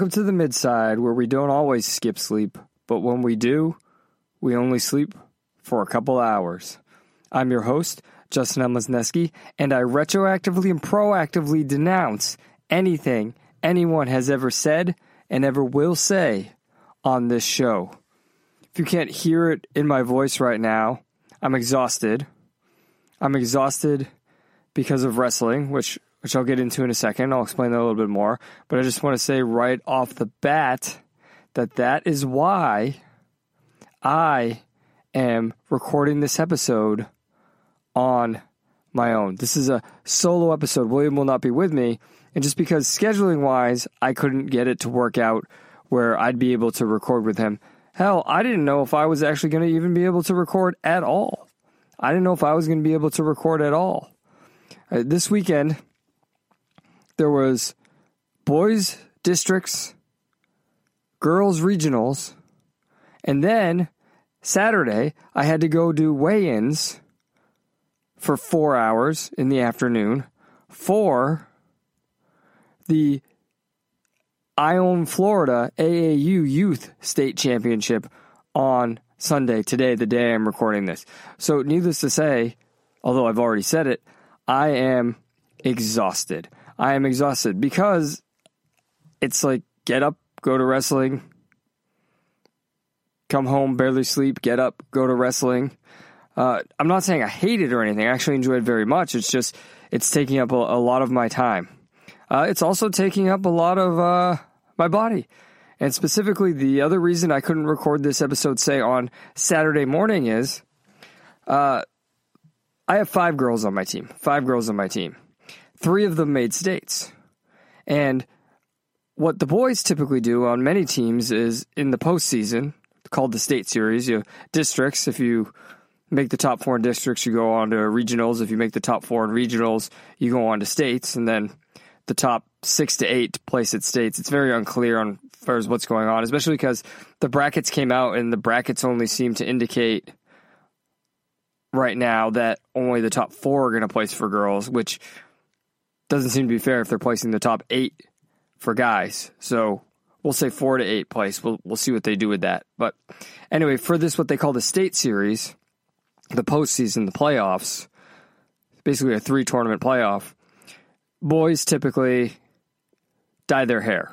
Welcome to the midside, where we don't always skip sleep, but when we do, we only sleep for a couple hours. I'm your host, Justin Elmesneski, and I retroactively and proactively denounce anything anyone has ever said and ever will say on this show. If you can't hear it in my voice right now, I'm exhausted. I'm exhausted because of wrestling, which which I'll get into in a second. I'll explain that a little bit more, but I just want to say right off the bat that that is why I am recording this episode on my own. This is a solo episode. William will not be with me. And just because scheduling wise, I couldn't get it to work out where I'd be able to record with him. Hell, I didn't know if I was actually going to even be able to record at all. I didn't know if I was going to be able to record at all. Uh, this weekend, there was boys districts, girls regionals, and then Saturday, I had to go do weigh ins for four hours in the afternoon for the Ione, Florida AAU Youth State Championship on Sunday, today, the day I'm recording this. So, needless to say, although I've already said it, I am exhausted. I am exhausted because it's like get up, go to wrestling, come home, barely sleep, get up, go to wrestling. Uh, I'm not saying I hate it or anything. I actually enjoy it very much. It's just it's taking up a, a lot of my time. Uh, it's also taking up a lot of uh, my body. And specifically, the other reason I couldn't record this episode, say, on Saturday morning is uh, I have five girls on my team. Five girls on my team. Three of them made states. And what the boys typically do on many teams is in the postseason, called the state series. You have districts. If you make the top four in districts, you go on to regionals. If you make the top four in regionals, you go on to states, and then the top six to eight place at states. It's very unclear on far as what's going on, especially because the brackets came out and the brackets only seem to indicate right now that only the top four are going to place for girls, which doesn't seem to be fair if they're placing the top eight for guys. So we'll say four to eight place. We'll we'll see what they do with that. But anyway, for this what they call the state series, the postseason, the playoffs, basically a three tournament playoff. Boys typically dye their hair,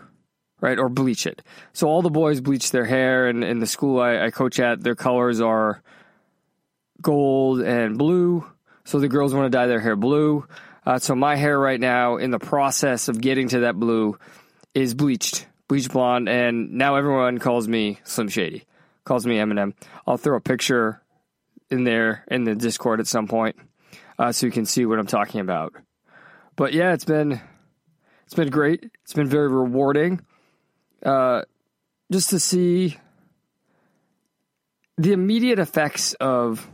right, or bleach it. So all the boys bleach their hair, and in the school I, I coach at, their colors are gold and blue. So the girls want to dye their hair blue. Uh, so my hair right now, in the process of getting to that blue, is bleached bleached blonde, and now everyone calls me Slim Shady, calls me Eminem. I'll throw a picture in there in the Discord at some point, uh, so you can see what I'm talking about. But yeah, it's been it's been great. It's been very rewarding, uh, just to see the immediate effects of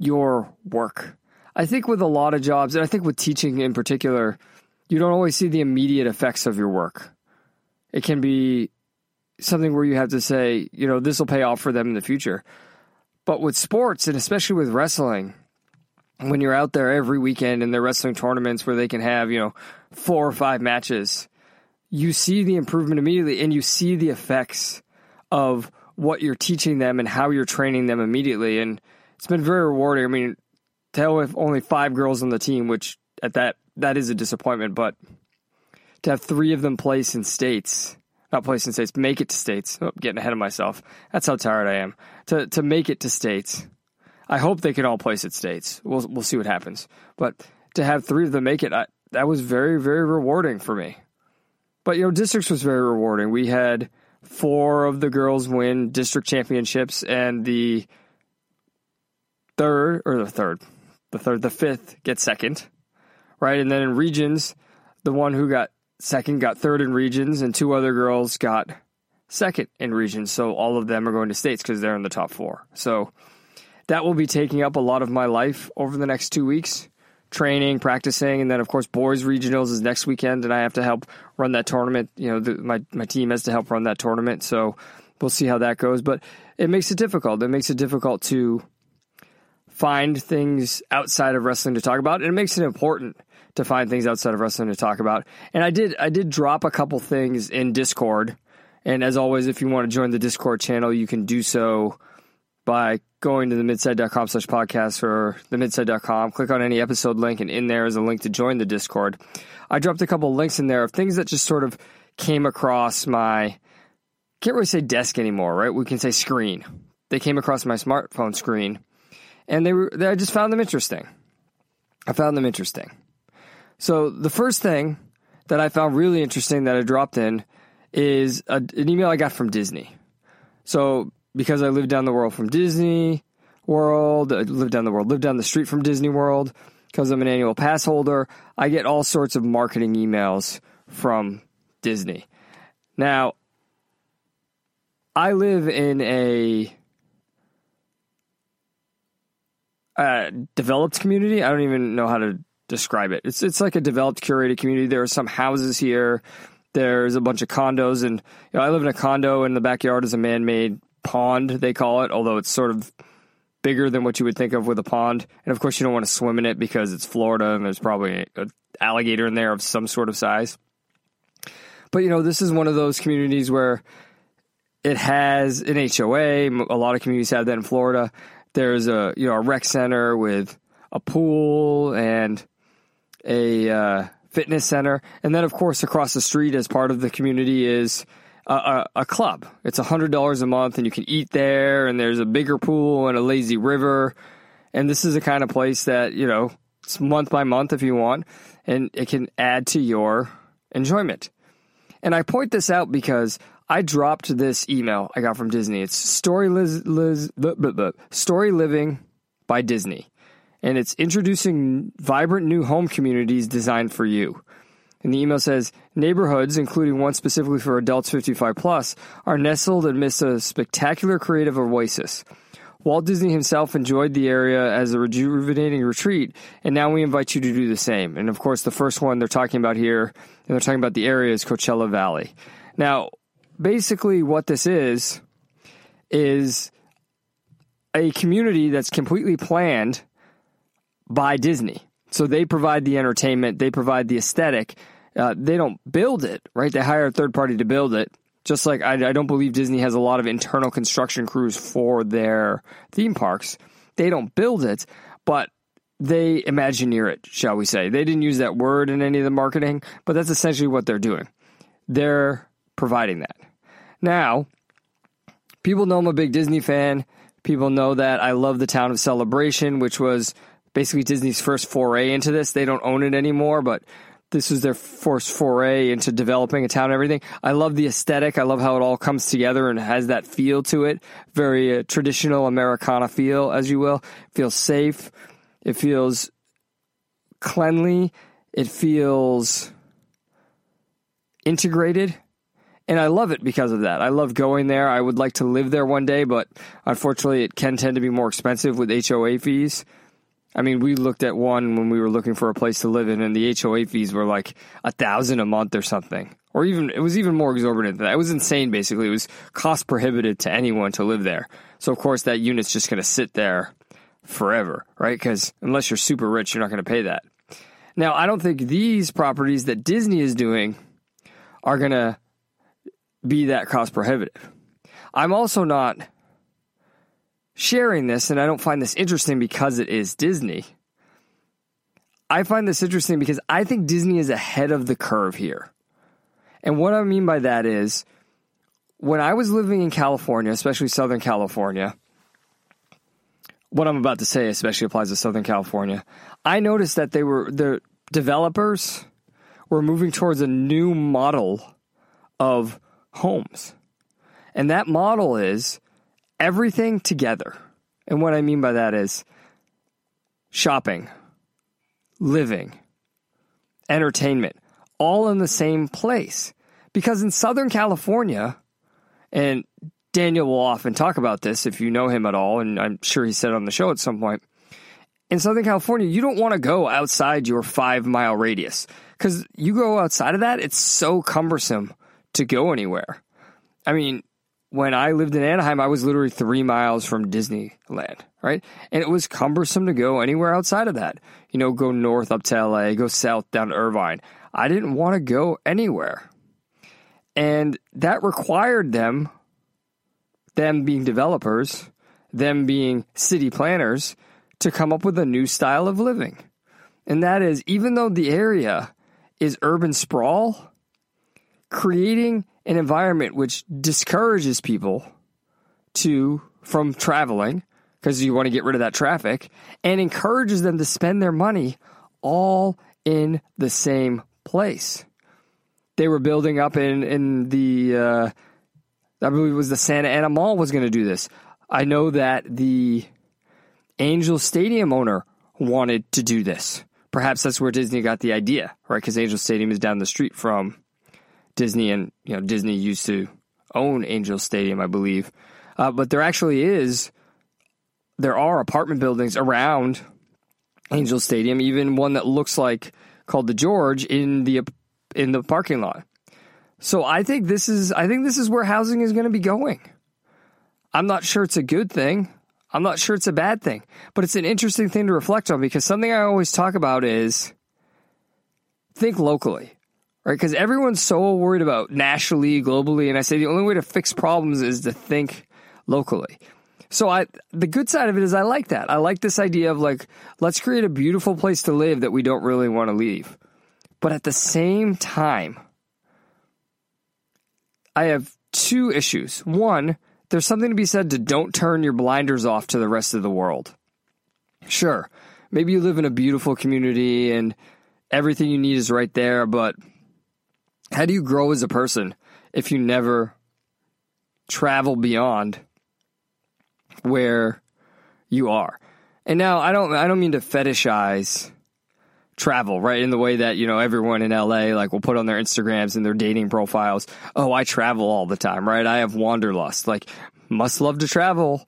your work. I think with a lot of jobs, and I think with teaching in particular, you don't always see the immediate effects of your work. It can be something where you have to say, you know, this will pay off for them in the future. But with sports, and especially with wrestling, when you're out there every weekend in their wrestling tournaments where they can have, you know, four or five matches, you see the improvement immediately and you see the effects of what you're teaching them and how you're training them immediately. And it's been very rewarding. I mean, to with only five girls on the team, which at that that is a disappointment. But to have three of them place in states, not place in states, make it to states. Oh, getting ahead of myself. That's how tired I am. To to make it to states. I hope they can all place at states. We'll we'll see what happens. But to have three of them make it, I, that was very very rewarding for me. But you know, districts was very rewarding. We had four of the girls win district championships, and the third or the third, the third, the fifth get second right? And then in regions, the one who got second, got third in regions, and two other girls got second in regions. So all of them are going to states because they're in the top four. So that will be taking up a lot of my life over the next two weeks training, practicing, and then of course boys regionals is next weekend, and I have to help run that tournament. You know, the, my my team has to help run that tournament, so we'll see how that goes. But it makes it difficult. It makes it difficult to find things outside of wrestling to talk about, and it makes it important to find things outside of wrestling to talk about. And I did I did drop a couple things in Discord, and as always, if you want to join the Discord channel, you can do so by going to the midside.com slash podcast or the midside.com. Click on any episode link, and in there is a link to join the Discord. I dropped a couple links in there of things that just sort of came across my, can't really say desk anymore, right? We can say screen. They came across my smartphone screen, and they were, I just found them interesting. I found them interesting. So the first thing that I found really interesting that I dropped in is a, an email I got from Disney. So because I live down the world from Disney World, I live down the world, live down the street from Disney World, because I'm an annual pass holder, I get all sorts of marketing emails from Disney. Now, I live in a uh, developed community. I don't even know how to describe it. It's it's like a developed, curated community. There are some houses here. There's a bunch of condos, and you know, I live in a condo. In the backyard is a man-made pond, they call it, although it's sort of bigger than what you would think of with a pond. And of course, you don't want to swim in it because it's Florida and there's probably an alligator in there of some sort of size. But you know, this is one of those communities where it has an HOA. A lot of communities have that in Florida. There's a you know a rec center with a pool and a uh, fitness center, and then of course across the street as part of the community is a, a, club. It's a hundred dollars a month, and you can eat there. And there's a bigger pool and a lazy river. And this is the kind of place that you know it's month by month if you want, and it can add to your enjoyment. And I point this out because I dropped this email I got from Disney. It's Story Liz, Liz blah, blah, blah, Storyliving by Disney, and it's introducing vibrant new home communities designed for you. And the email says neighborhoods, including one specifically for adults 55 plus, are nestled amidst a spectacular creative oasis. Walt Disney himself enjoyed the area as a rejuvenating retreat, and now we invite you to do the same. And of course, the first one they're talking about here, and they're talking about the area is Coachella Valley. Now, basically, what this is, is a community that's completely planned by Disney. So they provide the entertainment, they provide the aesthetic, uh, they don't build it, right? They hire a third party to build it. Just like I, I don't believe Disney has a lot of internal construction crews for their theme parks. They don't build it, but they imagineer it, shall we say. They didn't use that word in any of the marketing, but that's essentially what they're doing. They're providing that. Now, people know I'm a big Disney fan. People know that I love the town of Celebration, which was basically Disney's first foray into this. They don't own it anymore, but this was their first foray into developing a town and everything. I love the aesthetic. I love how it all comes together and has that feel to it. Very uh, traditional Americana feel, as you will. It feels safe. It feels cleanly. It feels integrated. And I love it because of that. I love going there. I would like to live there one day, but unfortunately, it can tend to be more expensive with HOA fees. I mean, we looked at one when we were looking for a place to live in, and the HOA fees were like a thousand a month or something, or even it was even more exorbitant than that. It was insane. Basically, it was cost prohibitive to anyone to live there. So of course, that unit's just going to sit there forever, right? Because unless you're super rich, you're not going to pay that. Now, I don't think these properties that Disney is doing are going to be that cost prohibitive. I'm also not sharing this, and I don't find this interesting because it is Disney. I find this interesting because I think Disney is ahead of the curve here. And what I mean by that is when I was living in California, especially Southern California, what I'm about to say especially applies to Southern California. I noticed that they were the developers were moving towards a new model of homes. And that model is everything together. And what I mean by that is shopping, living, entertainment, all in the same place. Because in Southern California, and Daniel will often talk about this if you know him at all, and I'm sure he said on the show at some point. In Southern California, you don't want to go outside your five mile radius because you go outside of that, it's so cumbersome to go anywhere. I mean, when I lived in Anaheim, I was literally three miles from Disneyland, right? And it was cumbersome to go anywhere outside of that. You know, go north up to LA, go south down to Irvine. I didn't want to go anywhere. And that required them, them being developers, them being city planners, to come up with a new style of living. And that is, even though the area is urban sprawl, creating an environment which discourages people to from traveling because you want to get rid of that traffic and encourages them to spend their money all in the same place. They were building up in in the uh, I believe it was the Santa Ana Mall was going to do this. I know that the Angel Stadium owner wanted to do this. Perhaps that's where Disney got the idea, right? Because Angel Stadium is down the street from Disney, and you know Disney used to own Angel Stadium, I believe. Uh, but there actually is, there are apartment buildings around Angel Stadium, even one that looks like called the George in the in the parking lot. So I think this is I think this is where housing is going to be going. I'm not sure it's a good thing. I'm not sure it's a bad thing, but it's an interesting thing to reflect on because something I always talk about is think locally, right? Because everyone's so worried about nationally, globally, and I say the only way to fix problems is to think locally. So I the good side of it is I like that. I like this idea of like let's create a beautiful place to live that we don't really want to leave. But at the same time, I have two issues. One, there's something to be said to don't turn your blinders off to the rest of the world. Sure, maybe you live in a beautiful community and everything you need is right there, but how do you grow as a person if you never travel beyond where you are? And now I don't I don't mean to fetishize travel, right? In the way that, you know, everyone in LA like will put on their Instagrams and their dating profiles, "Oh, I travel all the time," right? I have wanderlust. Like must love to travel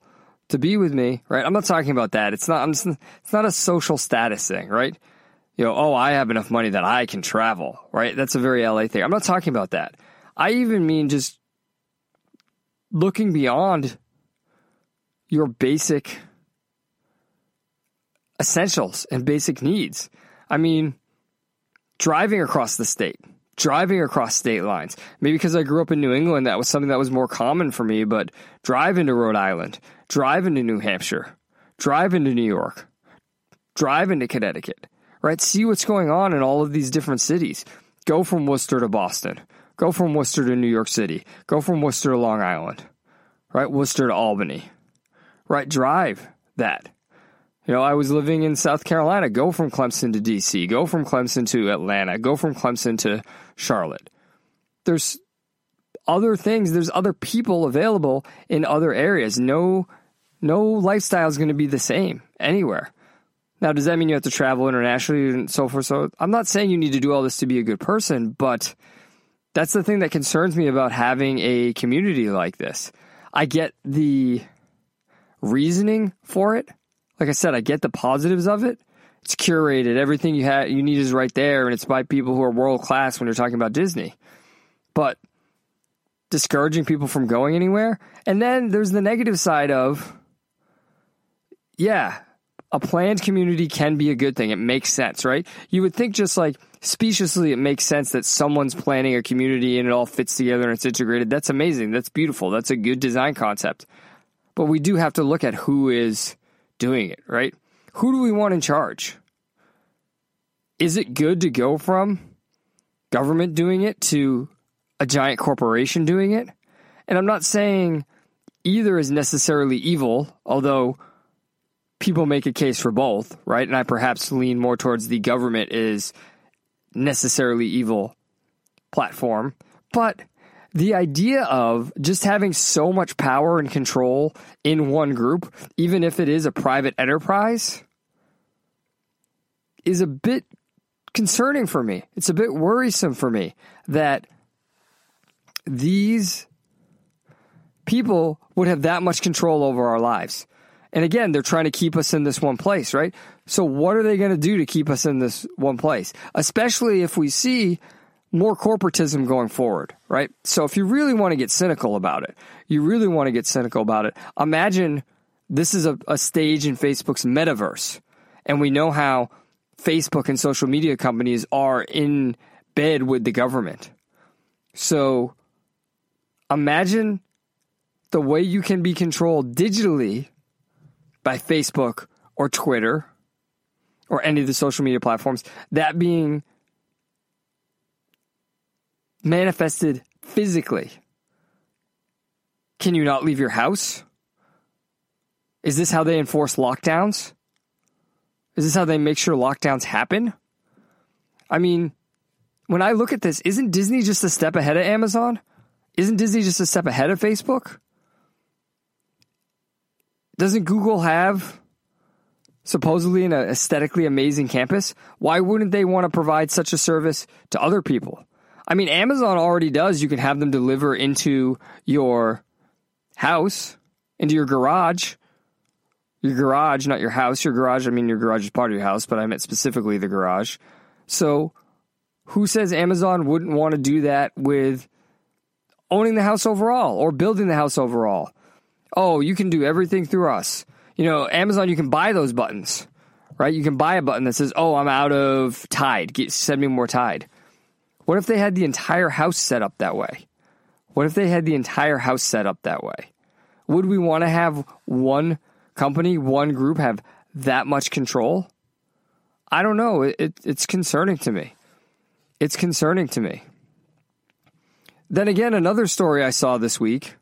to be with me, right? I'm not talking about that. It's not I'm just, it's not a social status thing, right? You know, oh, I have enough money that I can travel, right? That's a very LA thing. I'm not talking about that. I even mean just looking beyond your basic essentials and basic needs. I mean, driving across the state, driving across state lines. Maybe because I grew up in New England, that was something that was more common for me, but drive into Rhode Island, drive into New Hampshire, drive into New York, drive into Connecticut, right? See what's going on in all of these different cities. Go from Worcester to Boston, go from Worcester to New York City, go from Worcester to Long Island, right? Worcester to Albany, right? Drive that. You know, I was living in South Carolina. Go from Clemson to DC. Go from Clemson to Atlanta. Go from Clemson to Charlotte. There's other things. There's other people available in other areas. No, no lifestyle is going to be the same anywhere. Now, does that mean you have to travel internationally and so forth? So, I'm not saying you need to do all this to be a good person, but that's the thing that concerns me about having a community like this. I get the reasoning for it like I said, I get the positives of it. It's curated. Everything you have you need is right there, and it's by people who are world class when you're talking about Disney. But discouraging people from going anywhere. And then there's the negative side of yeah, a planned community can be a good thing. It makes sense, right? You would think just like speciously it makes sense that someone's planning a community and it all fits together and it's integrated. That's amazing. That's beautiful. That's a good design concept. But we do have to look at who is doing it, right? Who do we want in charge? Is it good to go from government doing it to a giant corporation doing it? And I'm not saying either is necessarily evil, although people make a case for both, right? And I perhaps lean more towards the government is necessarily evil platform. But the idea of just having so much power and control in one group, even if it is a private enterprise, is a bit concerning for me. It's a bit worrisome for me that these people would have that much control over our lives. And again, they're trying to keep us in this one place, right? So what are they going to do to keep us in this one place? Especially if we see more corporatism going forward, right? So if you really want to get cynical about it, you really want to get cynical about it. Imagine this is a, a stage in Facebook's metaverse. And we know how Facebook and social media companies are in bed with the government. So imagine the way you can be controlled digitally by Facebook or Twitter or any of the social media platforms, that being manifested physically. Can you not leave your house? Is this how they enforce lockdowns? Is this how they make sure lockdowns happen? I mean, when I look at this, isn't Disney just a step ahead of Amazon? Isn't Disney just a step ahead of Facebook? Doesn't Google have supposedly an uh, aesthetically amazing campus? Why wouldn't they want to provide such a service to other people? I mean, Amazon already does. You can have them deliver into your house, into your garage. Your garage, not your house. Your garage, I mean, your garage is part of your house, but I meant specifically the garage. So, who says Amazon wouldn't want to do that with owning the house overall or building the house overall? Oh, you can do everything through us. You know, Amazon, you can buy those buttons, right? You can buy a button that says, oh, I'm out of Tide. Get, send me more Tide. What if they had the entire house set up that way? What if they had the entire house set up that way? Would we want to have one company, one group have that much control? I don't know. It, it, it's concerning to me. It's concerning to me. Then again, another story I saw this week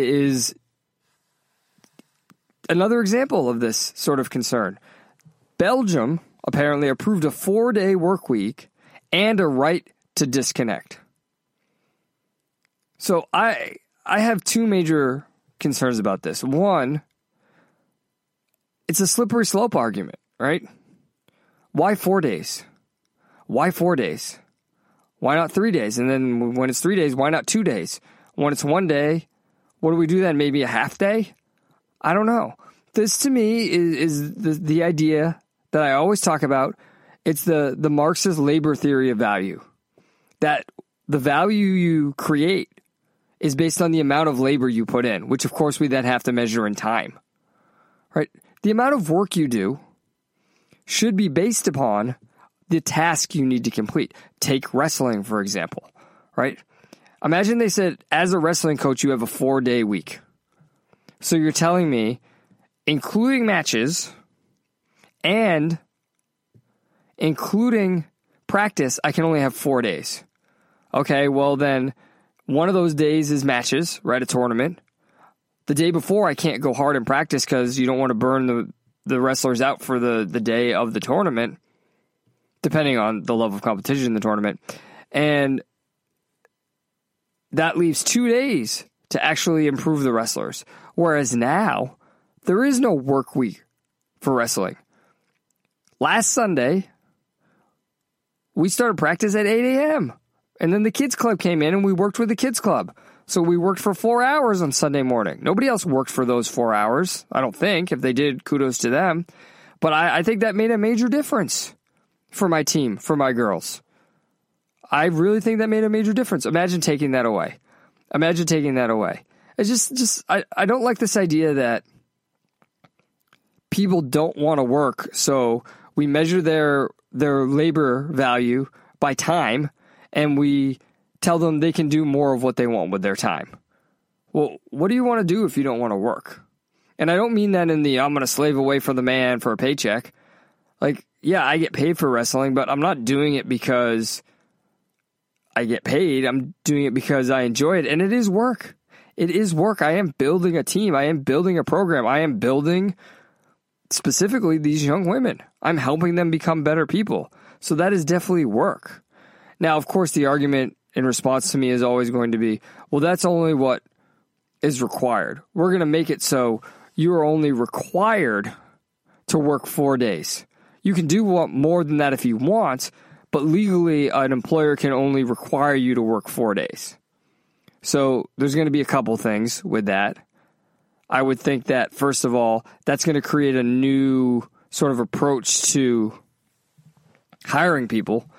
is another example of this sort of concern. Belgium apparently approved a four day work week and a right to disconnect. So I I have two major concerns about this. One, it's a slippery slope argument, right? Why four days? Why four days? Why not three days? And then when it's three days, why not two days? When it's one day, what do we do then? Maybe a half day? I don't know. This to me is, is the, the idea that I always talk about it's the, the Marxist labor theory of value. That the value you create is based on the amount of labor you put in, which of course we then have to measure in time. Right? The amount of work you do should be based upon the task you need to complete. Take wrestling, for example, right? Imagine they said, as a wrestling coach, you have a four day week. So you're telling me, including matches and including practice, I can only have four days. Okay, well, then one of those days is matches, right? A tournament. The day before, I can't go hard in practice because you don't want to burn the, the wrestlers out for the, the day of the tournament, depending on the level of competition in the tournament. And that leaves two days to actually improve the wrestlers. Whereas now, there is no work week for wrestling. Last Sunday, we started practice at 8 a.m. And then the kids club came in and we worked with the kids club. So we worked for four hours on Sunday morning. Nobody else worked for those four hours, I don't think. If they did, kudos to them. But I, I think that made a major difference for my team, for my girls. I really think that made a major difference. Imagine taking that away. Imagine taking that away. It's just, just I, I don't like this idea that people don't want to work, so we measure their their labor value by time and we tell them they can do more of what they want with their time. Well, what do you want to do if you don't want to work? And I don't mean that in the I'm going to slave away from the man for a paycheck. Like, yeah, I get paid for wrestling, but I'm not doing it because I get paid. I'm doing it because I enjoy it. And it is work. It is work. I am building a team. I am building a program. I am building specifically these young women. I'm helping them become better people. So that is definitely work. Now, of course, the argument in response to me is always going to be, well, that's only what is required. We're going to make it so you are only required to work four days. You can do more than that if you want, but legally, an employer can only require you to work four days. So there's going to be a couple things with that. I would think that, first of all, that's going to create a new sort of approach to hiring people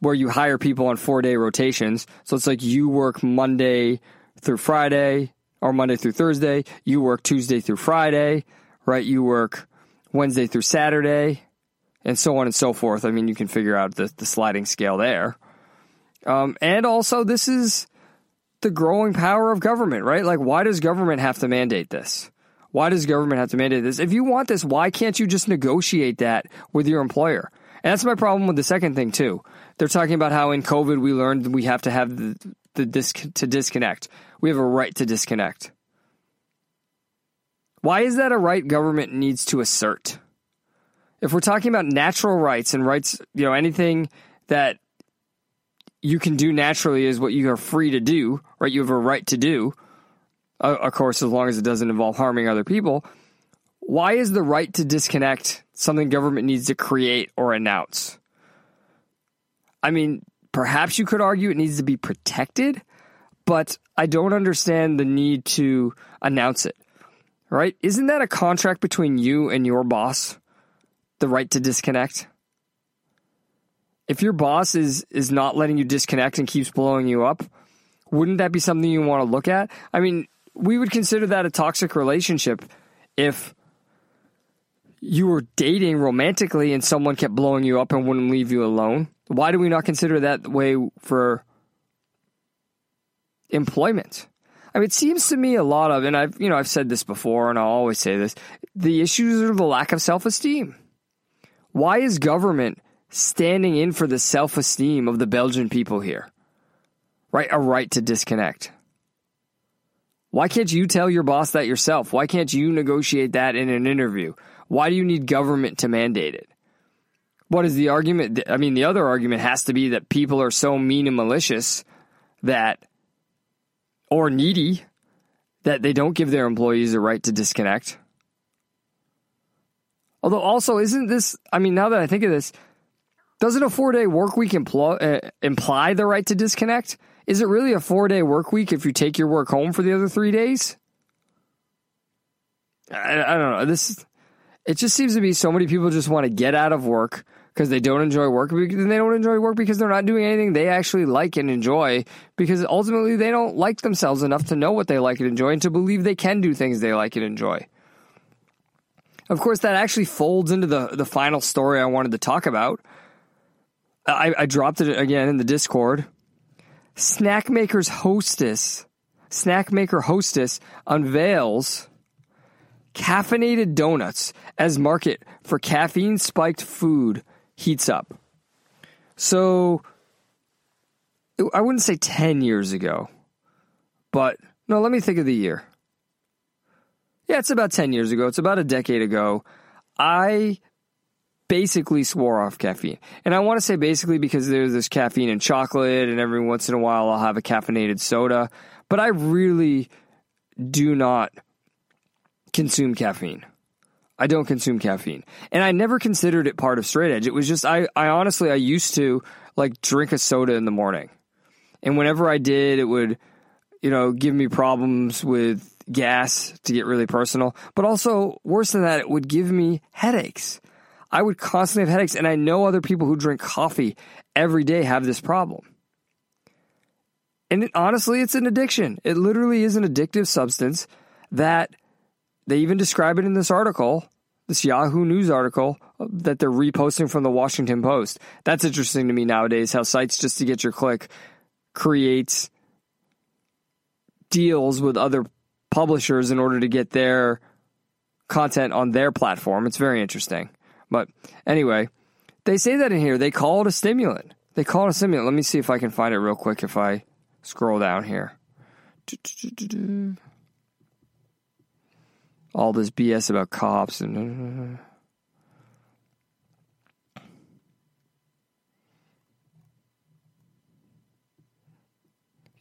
where you hire people on four day rotations. So it's like you work Monday through Friday or Monday through Thursday, you work Tuesday through Friday, right? You work Wednesday through Saturday, and so on and so forth. I mean, you can figure out the, the sliding scale there. Um, and also, this is the growing power of government, right? Like, why does government have to mandate this? Why does government have to mandate this? If you want this, why can't you just negotiate that with your employer? And that's my problem with the second thing too. They're talking about how in COVID we learned we have to have the, the disc, to disconnect. We have a right to disconnect. Why is that a right government needs to assert? If we're talking about natural rights and rights, you know, anything that you can do naturally is what you are free to do, right? You have a right to do. Uh, of course, as long as it doesn't involve harming other people. Why is the right to disconnect something government needs to create or announce? I mean, perhaps you could argue it needs to be protected, but I don't understand the need to announce it. Right? Isn't that a contract between you and your boss? The right to disconnect? If your boss is is not letting you disconnect and keeps blowing you up, wouldn't that be something you want to look at? I mean, we would consider that a toxic relationship if you were dating romantically and someone kept blowing you up and wouldn't leave you alone. Why do we not consider that way for employment? I mean, it seems to me a lot of, and I've, you know, I've said this before and I'll always say this, the issues are the lack of self-esteem. Why is government standing in for the self-esteem of the Belgian people here? Right? A right to disconnect. Why can't you tell your boss that yourself? Why can't you negotiate that in an interview? Why do you need government to mandate it? What is the argument? I mean, the other argument has to be that people are so mean and malicious that, or needy, that they don't give their employees the right to disconnect. Although, also, isn't this, I mean, now that I think of this, doesn't a four day work week impl- uh, imply the right to disconnect? Is it really a four day work week if you take your work home for the other three days? I, I don't know. This, it just seems to be so many people just want to get out of work because they don't enjoy work and they don't enjoy work because they're not doing anything they actually like and enjoy because ultimately they don't like themselves enough to know what they like and enjoy and to believe they can do things they like and enjoy. Of course, that actually folds into the, the final story I wanted to talk about. I, I dropped it again in the Discord. Snack Maker's Hostess, Snack Maker Hostess unveils caffeinated donuts as market for caffeine spiked food heats up. So I wouldn't say 10 years ago, but no, let me think of the year. Yeah, it's about 10 years ago. It's about a decade ago. I basically swore off caffeine. And I want to say basically because there's this caffeine in chocolate, and every once in a while I'll have a caffeinated soda. But I really do not consume caffeine. I don't consume caffeine. And I never considered it part of straight edge. It was just I I honestly I used to like drink a soda in the morning. And whenever I did, it would you know, give me problems with gas to get really personal, but also worse than that, it would give me headaches. I would constantly have headaches and I know other people who drink coffee every day have this problem. And it, honestly, it's an addiction. It literally is an addictive substance that they even describe it in this article, this Yahoo News article uh, that they're reposting from the Washington Post. That's interesting to me nowadays how sites just to get your click creates deals with other publishers in order to get their content on their platform. It's very interesting. But anyway, they say that in here. They call it a stimulant. They call it a stimulant. Let me see if I can find it real quick if I scroll down here all this BS about cops and.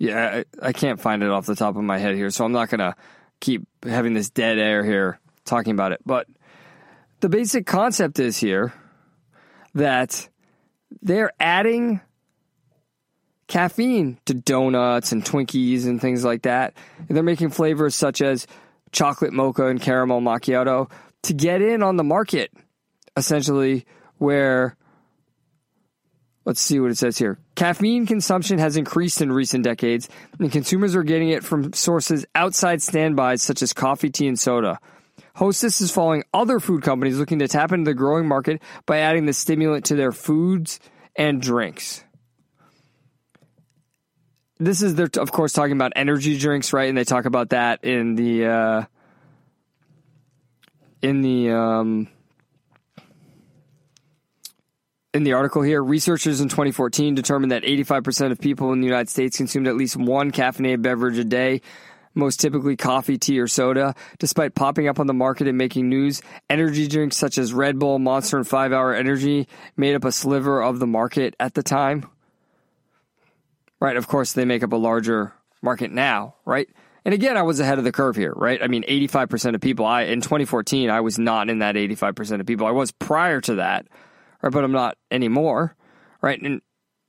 Yeah, I, I can't find it off the top of my head here, so I'm not going to keep having this dead air here talking about it. But the basic concept is here that they're adding caffeine to donuts and Twinkies and things like that. And they're making flavors such as chocolate mocha and caramel macchiato to get in on the market, essentially, where Let's see what it says here. Caffeine consumption has increased in recent decades, and consumers are getting it from sources outside standbys such as coffee, tea, and soda. Hostess is following other food companies looking to tap into the growing market by adding the stimulant to their foods and drinks this is they're of course talking about energy drinks, right? And they talk about that in the uh, in the um, in the article here. Researchers in 2014 determined that 85% of people in the United States consumed at least one caffeinated beverage a day. Most typically coffee, tea, or soda. Despite popping up on the market and making news, energy drinks such as Red Bull, Monster, and 5 Hour Energy made up a sliver of the market at the time. Right. Of course, they make up a larger market now, right? And again, I was ahead of the curve here, right? I mean, 85% of people, I, in 2014, I was not in that 85% of people. I was prior to that, right? But I'm not anymore, right? And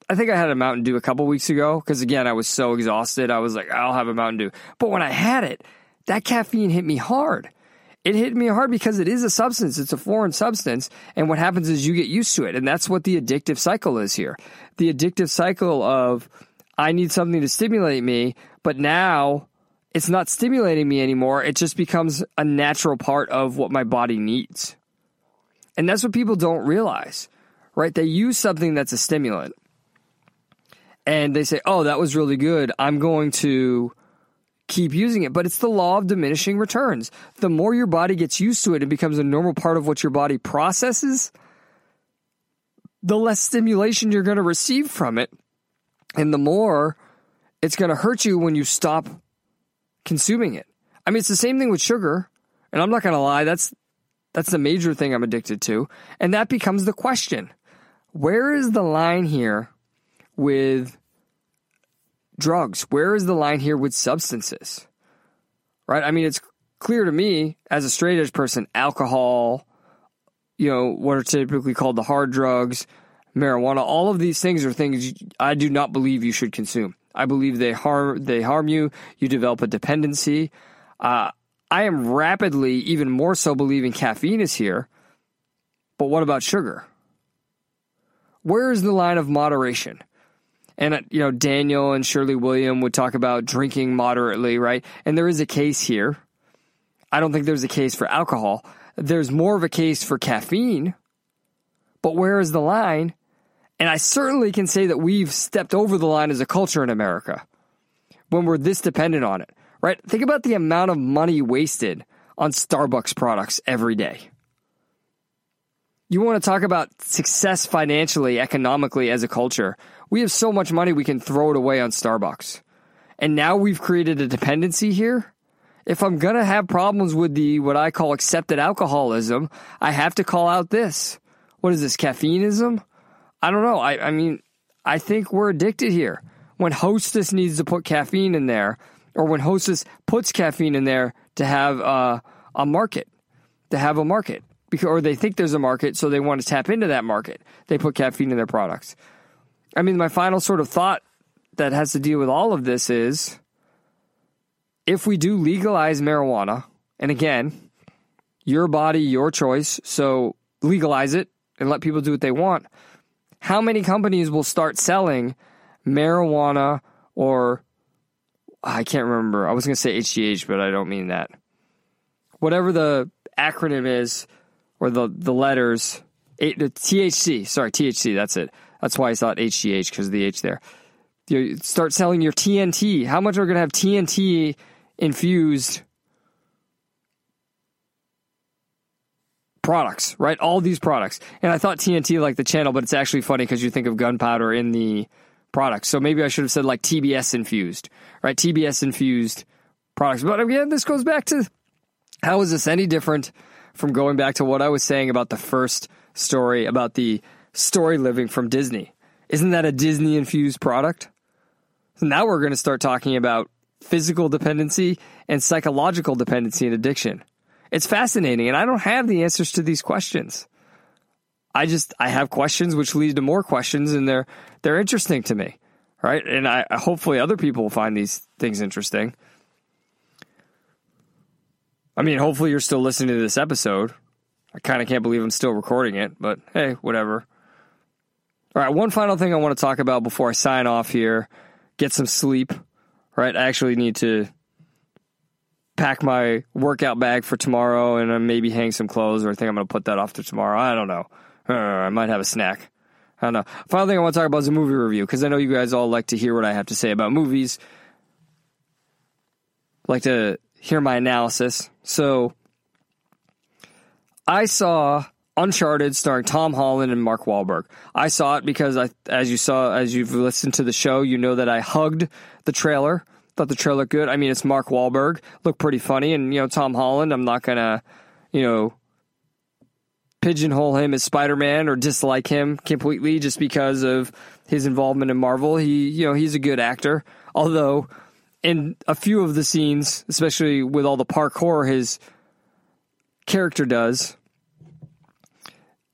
I think I had a Mountain Dew a couple weeks ago because again, I was so exhausted. I was like, I'll have a Mountain Dew. But when I had it, that caffeine hit me hard. It hit me hard because it is a substance. It's a foreign substance. And what happens is you get used to it. And that's what the addictive cycle is here. The addictive cycle of, I need something to stimulate me, but now it's not stimulating me anymore. It just becomes a natural part of what my body needs. And that's what people don't realize, right? They use something that's a stimulant and they say, oh, that was really good. I'm going to keep using it. But it's the law of diminishing returns. The more your body gets used to it, it becomes a normal part of what your body processes, the less stimulation you're going to receive from it and the more it's going to hurt you when you stop consuming it. I mean, it's the same thing with sugar, and I'm not going to lie, that's that's the major thing I'm addicted to, and that becomes the question. Where is the line here with drugs? Where is the line here with substances? Right? I mean, it's clear to me as a straight edge person, alcohol, you know, what are typically called the hard drugs, marijuana, all of these things are things I do not believe you should consume. I believe they harm they harm you. You develop a dependency. Uh, I am rapidly, even more so, believing caffeine is here. But what about sugar? Where is the line of moderation? And uh, you know, Daniel and surely William would talk about drinking moderately, right? And there is a case here. I don't think there's a case for alcohol. There's more of a case for caffeine. But where is the line? And I certainly can say that we've stepped over the line as a culture in America when we're this dependent on it, right? Think about the amount of money wasted on Starbucks products every day. You want to talk about success financially, economically as a culture. We have so much money we can throw it away on Starbucks. And now we've created a dependency here. If I'm going to have problems with the what I call accepted alcoholism, I have to call out this. What is this caffeineism? I don't know. I, I mean, I think we're addicted here. When Hostess needs to put caffeine in there, or when Hostess puts caffeine in there to have uh, a market, to have a market, because or they think there's a market, so they want to tap into that market. They put caffeine in their products. I mean, my final sort of thought that has to deal with all of this is if we do legalize marijuana, and again, your body, your choice, so legalize it and let people do what they want how many companies will start selling marijuana or I can't remember. I was going to say HGH, but I don't mean that. Whatever the acronym is or the the letters, the THC. Sorry, THC. That's it. That's why I thought HGH because of the H there. You start selling your TNT. How much are going to have TNT infused products, right? All these products. And I thought TNT like the channel, but it's actually funny because you think of gunpowder in the products. So maybe I should have said like TBS infused, right? TBS infused products. But again, this goes back to how is this any different from going back to what I was saying about the first story about the story living from Disney? Isn't that a Disney infused product? So now we're going to start talking about physical dependency and psychological dependency and addiction. It's fascinating, and I don't have the answers to these questions. I just I have questions which lead to more questions and they're they're interesting to me. Right? And I hopefully other people will find these things interesting. I mean, hopefully you're still listening to this episode. I kind of can't believe I'm still recording it, but hey, whatever. All right, one final thing I want to talk about before I sign off here. Get some sleep. Right? I actually need to pack my workout bag for tomorrow and maybe hang some clothes, or I think I'm going to put that off to tomorrow. I don't know. Uh, I might have a snack. I don't know. Final thing I want to talk about is a movie review because I know you guys all like to hear what I have to say about movies. Like to hear my analysis. So I saw Uncharted starring Tom Holland and Mark Wahlberg. I saw it because I as you saw as you've listened to the show, you know that I hugged the trailer. Thought the trailer good. I mean, it's Mark Wahlberg, looked pretty funny and you know Tom Holland, I'm not to, you know, pigeonhole him as Spider-Man or dislike him completely just because of his involvement in Marvel. He, you know, he's a good actor. Although in a few of the scenes, especially with all the parkour his character does,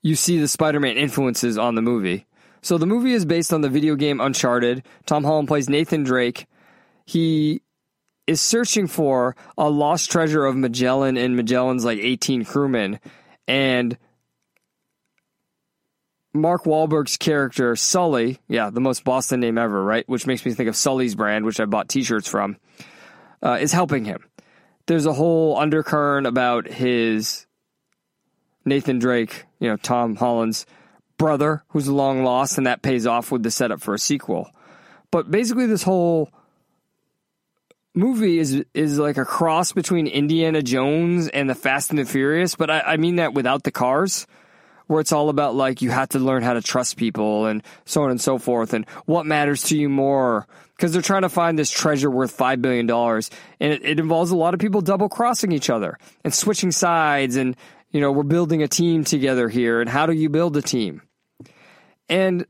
you see the Spider-Man influences on the movie. So the movie is based on the video game Uncharted. Tom Holland plays Nathan Drake. He is searching for a lost treasure of Magellan and Magellan's like 18 crewmen and Mark Wahlberg's character, Sully, yeah, the most Boston name ever, right? Which makes me think of Sully's brand, which I bought t shirts from, uh, is helping him. There's a whole undercurrent about his Nathan Drake, you know, Tom Holland's brother, who's long lost, and that pays off with the setup for a sequel. But basically, this whole movie is is like a cross between Indiana Jones and the Fast and the Furious, but I, I mean that without the cars where it's all about like you have to learn how to trust people and so on and so forth and what matters to you more? Because they're trying to find this treasure worth $5 billion and it, it involves a lot of people double crossing each other and switching sides and you know we're building a team together here and how do you build a team? And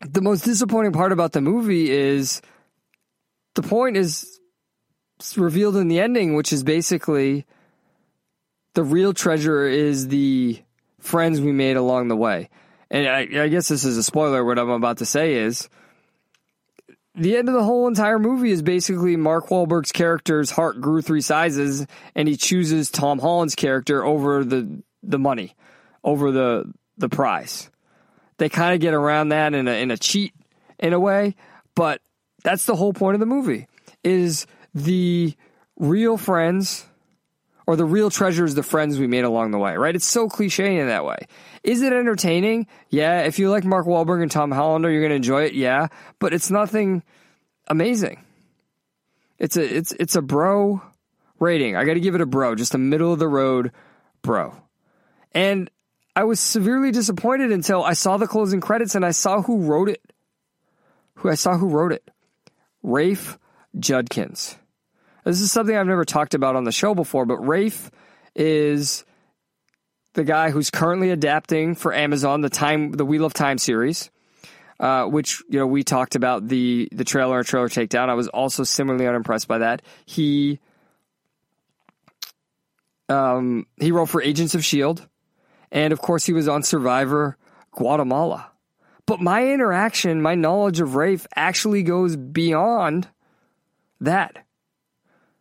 the most disappointing part about the movie is the point is revealed in the ending which is basically the real treasure is the friends we made along the way. And I, I guess this is a spoiler. What I'm about to say is the end of the whole entire movie is basically Mark Wahlberg's character's heart grew three sizes, and he chooses Tom Holland's character over the the money, over the the prize. They kind of get around that in a in a cheat in a way, but that's the whole point of the movie. Is the real friends or the real treasure is the friends we made along the way, right? It's so cliche in that way. Is it entertaining? Yeah. If you like Mark Wahlberg and Tom Hollander, you're going to enjoy it. Yeah. But it's nothing amazing. It's a, it's, it's a bro rating. I got to give it a bro, just a middle of the road bro. And I was severely disappointed until I saw the closing credits and I saw who wrote it. Who I saw who wrote it. Rafe Judkins. This is something I've never talked about on the show before, but Rafe is the guy who's currently adapting for Amazon the time the Wheel of Time series. Uh, which you know we talked about the the trailer and trailer takedown. I was also similarly unimpressed by that. He um, he wrote for Agents of Shield, and of course he was on Survivor Guatemala. But my interaction, my knowledge of Rafe actually goes beyond that.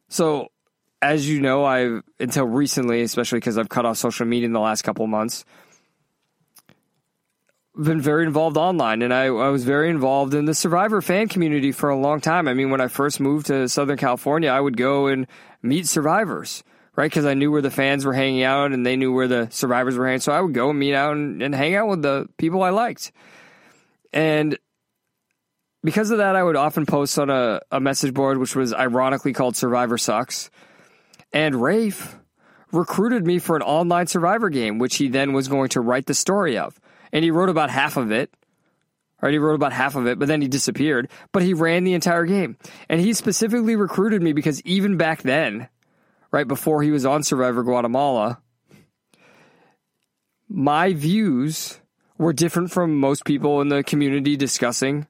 So, as you know, I've until recently, especially because I've cut off social media in the last couple months, been very involved online, and I, I was very involved in the Survivor fan community for a long time. I mean, when I first moved to Southern California, I would go and meet survivors, right? Because I knew where the fans were hanging out, and they knew where the survivors were hanging. So I would go and meet out and, and hang out with the people I liked, and because of that, I would often post on a, a message board, which was ironically called Survivor Sucks. And Rafe recruited me for an online Survivor game, which he then was going to write the story of. And he wrote about half of it. Right, he wrote about half of it, but then he disappeared. But he ran the entire game. And he specifically recruited me because even back then, right before he was on Survivor Guatemala, my views were different from most people in the community discussing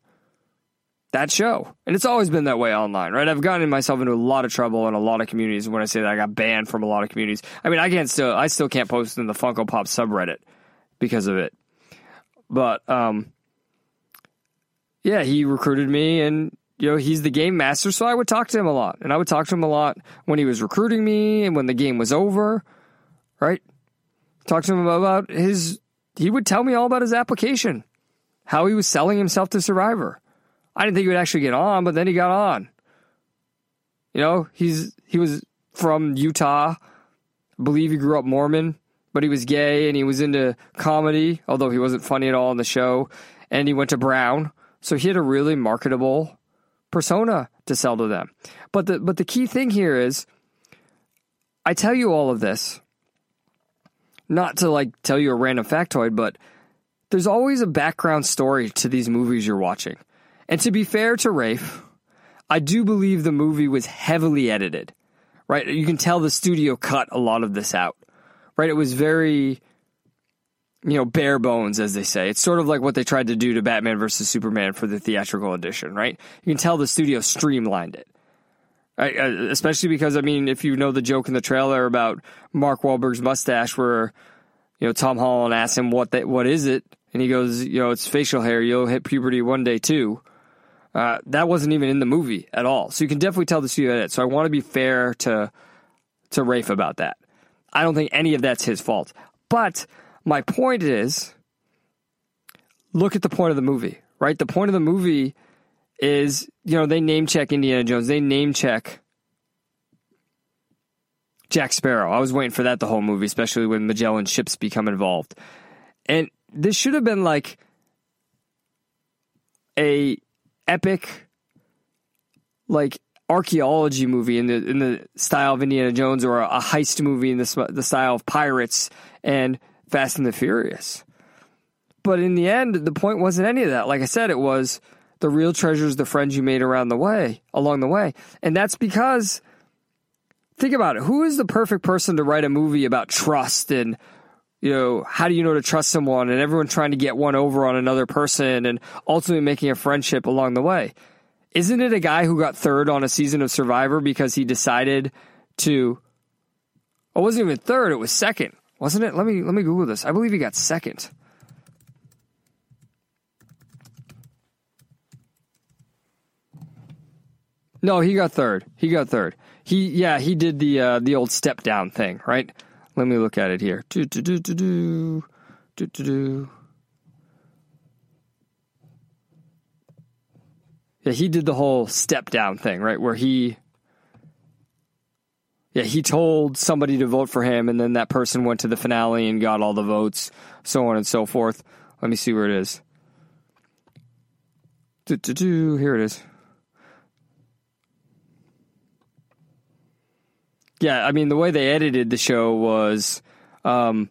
that show. And it's always been that way online, right? I've gotten myself into a lot of trouble in a lot of communities. When I say that I got banned from a lot of communities, I mean, I can't still, I still can't post in the Funko Pop subreddit because of it. But um, yeah, he recruited me, and you know he's the game master, so I would talk to him a lot, and I would talk to him a lot when he was recruiting me and when the game was over, right? Talk to him about his. He would tell me all about his application, how he was selling himself to Survivor. I didn't think he would actually get on, but then he got on. You know, he's he was from Utah. I believe he grew up Mormon, but he was gay and he was into comedy, although he wasn't funny at all in the show. And he went to Brown, so he had a really marketable persona to sell to them. But the but the key thing here is, I tell you all of this not to like tell you a random factoid, but there's always a background story to these movies you're watching. And to be fair to Rafe, I do believe the movie was heavily edited. Right? You can tell the studio cut a lot of this out. Right? It was very you know, bare bones, as they say. It's sort of like what they tried to do to Batman versus Superman for the theatrical edition, right? You can tell the studio streamlined it. I, especially because I mean, if you know the joke in the trailer about Mark Wahlberg's mustache, where you know Tom Holland asks him what that what is it, and he goes, you know, it's facial hair. You'll hit puberty one day too. Uh, that wasn't even in the movie at all, so you can definitely tell the studio that. So I want to be fair to to Rafe about that. I don't think any of that's his fault, but my point is, look at the point of the movie, right? The point of the movie is, you know, they name check Indiana Jones. They name check Jack Sparrow. I was waiting for that the whole movie, especially when Magellan ships become involved. And this should have been like a epic like archaeology movie in the in the style of Indiana Jones or a, a heist movie in the the style of Pirates and Fast and the Furious. But in the end, the point wasn't any of that. Like I said, it was the real treasures, the friends you made around the way, along the way. And that's because, think about it, who is the perfect person to write a movie about trust and, you know, how do you know to trust someone and everyone trying to get one over on another person and ultimately making a friendship along the way? Isn't it a guy who got third on a season of Survivor because he decided to, it wasn't even third, it was second. Wasn't it? Let me let me Google this. I believe he got second. No, he got third. He got third. He yeah, he did the uh, the old step down thing, right? Let me look at it here. Do do do do do do do do. Yeah, he did the whole step down thing, right? Where he yeah, he told somebody to vote for him, and then that person went to the finale and got all the votes, so on and so forth. Let me see where it is. Do, do, do. Here it is. Yeah, I mean, the way they edited the show was um,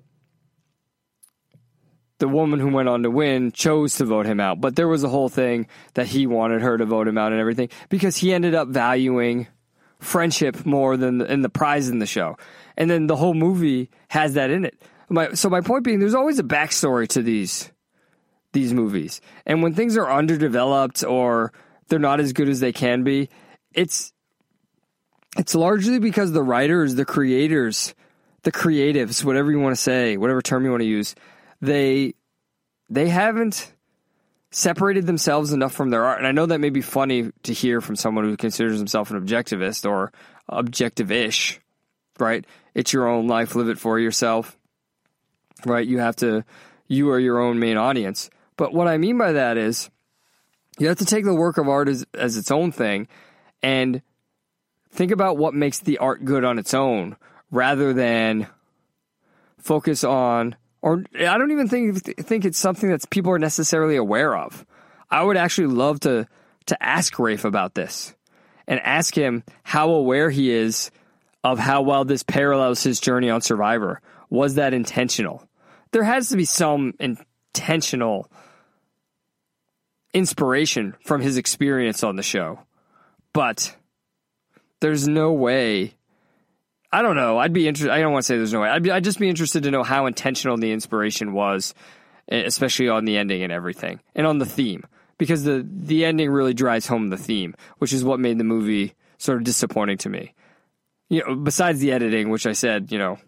the woman who went on to win chose to vote him out. But there was a whole thing that he wanted her to vote him out and everything because he ended up valuing friendship more than the, the prize in the show. And then the whole movie has that in it. My, so my point being, there's always a backstory to these these movies, and when things are underdeveloped or they're not as good as they can be, it's it's largely because the writers, the creators, the creatives, whatever you want to say, whatever term you want to use, they they haven't separated themselves enough from their art. And I know that may be funny to hear from someone who considers himself an objectivist or objective-ish, right? It's your own life, live it for yourself, right? You have to, you are your own main audience. But what I mean by that is you have to take the work of art as, as its own thing and think about what makes the art good on its own rather than focus on or I don't even think think it's something that people are necessarily aware of. I would actually love to to ask Rafe about this and ask him how aware he is of how well this parallels his journey on Survivor. Was that intentional? There has to be some intentional inspiration from his experience on the show, but there's no way I don't know. I'd be interested. I don't want to say there's no way. I'd, be, I'd just be interested to know how intentional the inspiration was, especially on the ending and everything, and on the theme, because the the ending really drives home the theme, which is what made the movie sort of disappointing to me. You know, besides the editing, which I said, you know,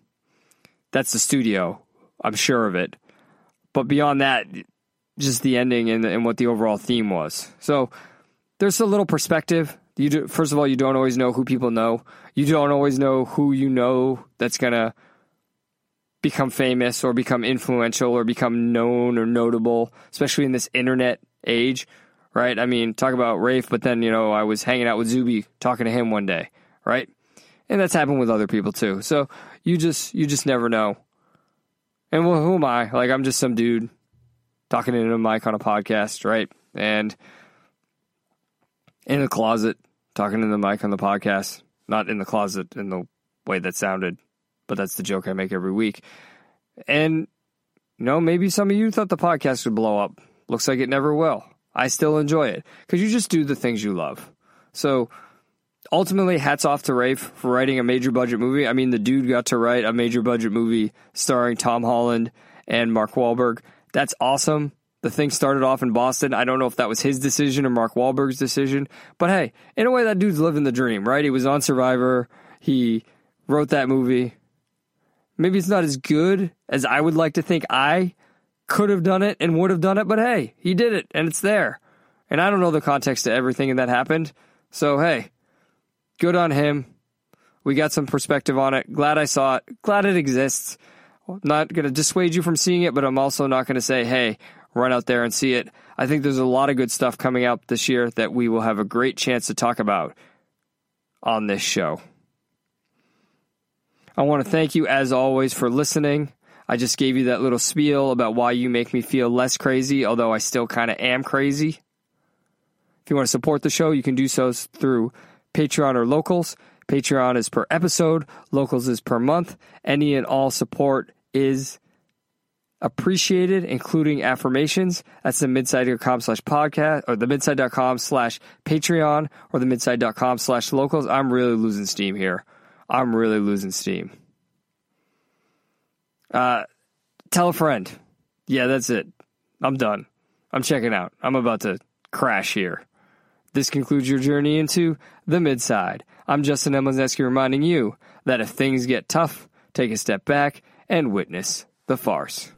that's the studio. I'm sure of it. but beyond that, just the ending and, and what the overall theme was. So there's a little perspective. You do, first of all, you don't always know who people know. You don't always know who you know that's gonna become famous or become influential or become known or notable, especially in this internet age, right? I mean, talk about Rafe, but then, you know, I was hanging out with Zuby, talking to him one day, right? And that's happened with other people too. So you just, you just never know. And well, who am I? Like, I'm just some dude talking into a mic on a podcast, right? And in a closet, talking in the mic on the podcast, not in the closet in the way that sounded, but that's the joke I make every week. And, you know, maybe some of you thought the podcast would blow up. Looks like it never will. I still enjoy it because you just do the things you love. So, ultimately, hats off to Rafe for writing a major budget movie. I mean, the dude got to write a major budget movie starring Tom Holland and Mark Wahlberg. That's awesome. The thing started off in Boston. I don't know if that was his decision or Mark Wahlberg's decision, but hey, in a way, that dude's living the dream, right? He was on Survivor. He wrote that movie. Maybe it's not as good as I would like to think I could have done it and would have done it, but hey, he did it and it's there. And I don't know the context to everything that happened. So hey, good on him. We got some perspective on it. Glad I saw it. Glad it exists. not going to dissuade you from seeing it, but I'm also not going to say, hey, run out there and see it. I think there's a lot of good stuff coming out this year that we will have a great chance to talk about on this show. I want to thank you, as always, for listening. I just gave you that little spiel about why you make me feel less crazy, although I still kind of am crazy. If you want to support the show, you can do so through Patreon or Locals. Patreon is per episode, Locals is per month. Any and all support is appreciated, including affirmations. That's the midside.com slash podcast or the midside.com slash Patreon or the midside.com slash locals. I'm really losing steam here. I'm really losing steam. Uh, tell a friend. Yeah, that's it. I'm done. I'm checking out. I'm about to crash here. This concludes your journey into the midside. I'm Justin Emlazeski reminding you that if things get tough, take a step back and witness the farce.